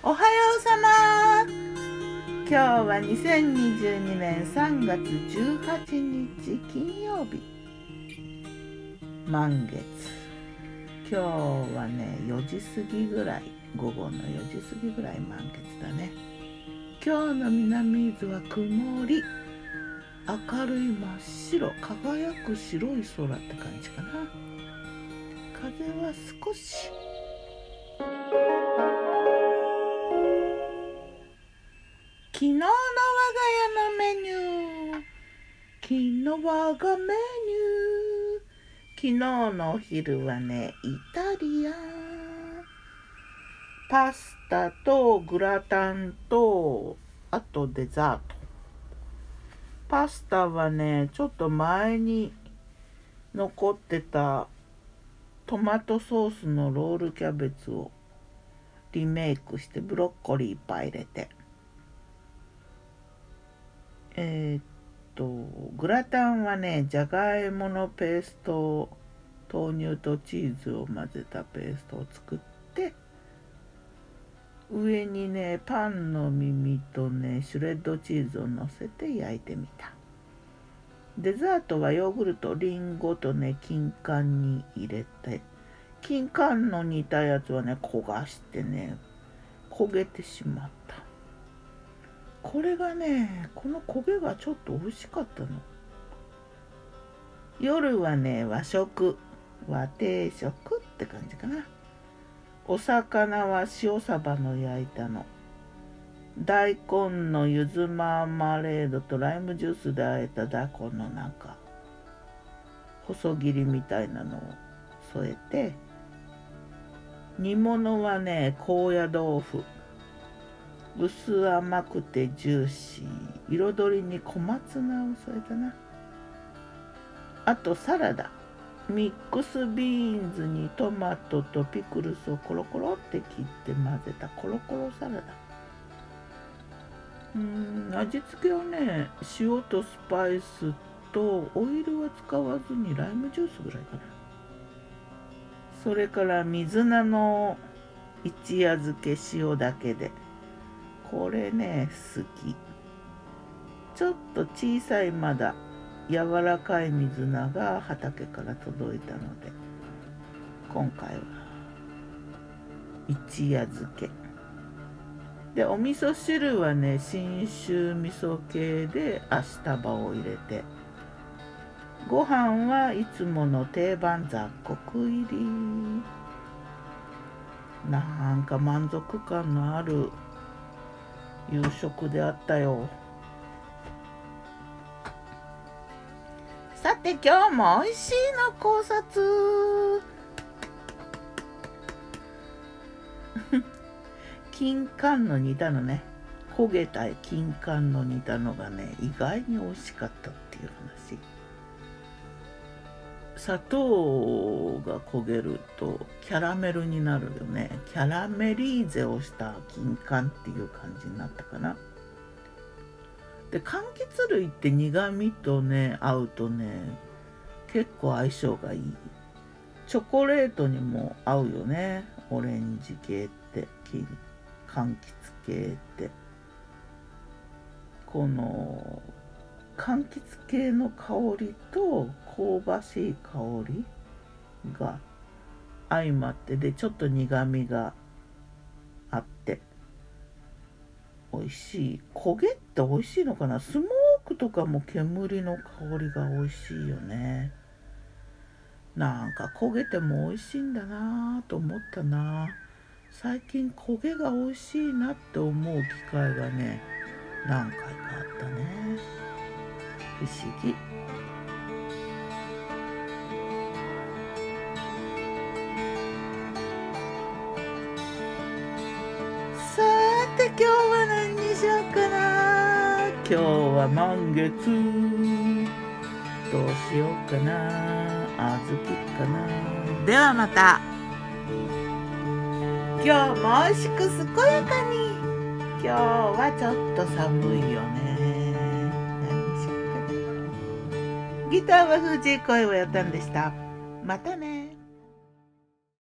おはようさま。今日は2022年3月18日金曜日。満月。今日はね4時過ぎぐらい午後の4時過ぎぐらい満月だね。今日の南伊豆は曇り。明るい真っ白。輝く白い空って感じかな。風は少し。我がメニュー。昨日のお昼はねイタリアンパスタとグラタンとあとデザート。パスタはねちょっと前に残ってたトマトソースのロールキャベツをリメイクしてブロッコリーいっぱい入れて。えー、っとグラタンはねじゃがいものペースト豆乳とチーズを混ぜたペーストを作って上にねパンの耳とねシュレッドチーズをのせて焼いてみた。デザートはヨーグルトリンゴとね金柑に入れて金柑の煮たやつはね焦がしてね焦げてしまった。これがねこの焦げがちょっと美味しかったの。夜はね和食和定食って感じかな。お魚は塩サバの焼いたの。大根のゆずマーマレードとライムジュースで和えた大根のなんか細切りみたいなのを添えて。煮物はね高野豆腐。薄甘くてジューシー。彩りに小松菜を添えたな。あとサラダ。ミックスビーンズにトマトとピクルスをコロコロって切って混ぜたコロコロサラダ。うん味付けはね塩とスパイスとオイルは使わずにライムジュースぐらいかな。それから水菜の一夜漬け塩だけで。これね好き。ちょっと小さいまだ柔らかい水菜が畑から届いたので今回は一夜漬け。でお味噌汁はね信州味噌系でアシタバを入れてご飯はいつもの定番雑穀入り。なんか満足感のある夕食であったよ。さて今日も美味しいの考察。金柑の煮たのね。焦げた金柑の煮たのがね意外に美味しかったっていう話。砂糖が焦げるとキャラメルになるよね。キャラメリーゼをした金柑っていう感じになったかな。で柑橘類って苦味とね合うとね結構相性がいい。チョコレートにも合うよね。オレンジ系って柑橘系って。この柑橘系の香りと香ばしい香りが相まってでちょっと苦みがあって美味しい。焦げって美味しいのかな？スモークとかも煙の香りが美味しいよね。なんか焦げても美味しいんだなと思ったな。最近焦げが美味しいなって思う機会がね何回かあったね。不思議。さて今日は何にしようかな？今日は満月。どうしようかな？小豆かな？ではまた。今日も美味しく健やかに。今日はちょっと寒いよね。ギターは藤井声をやったんでした。またね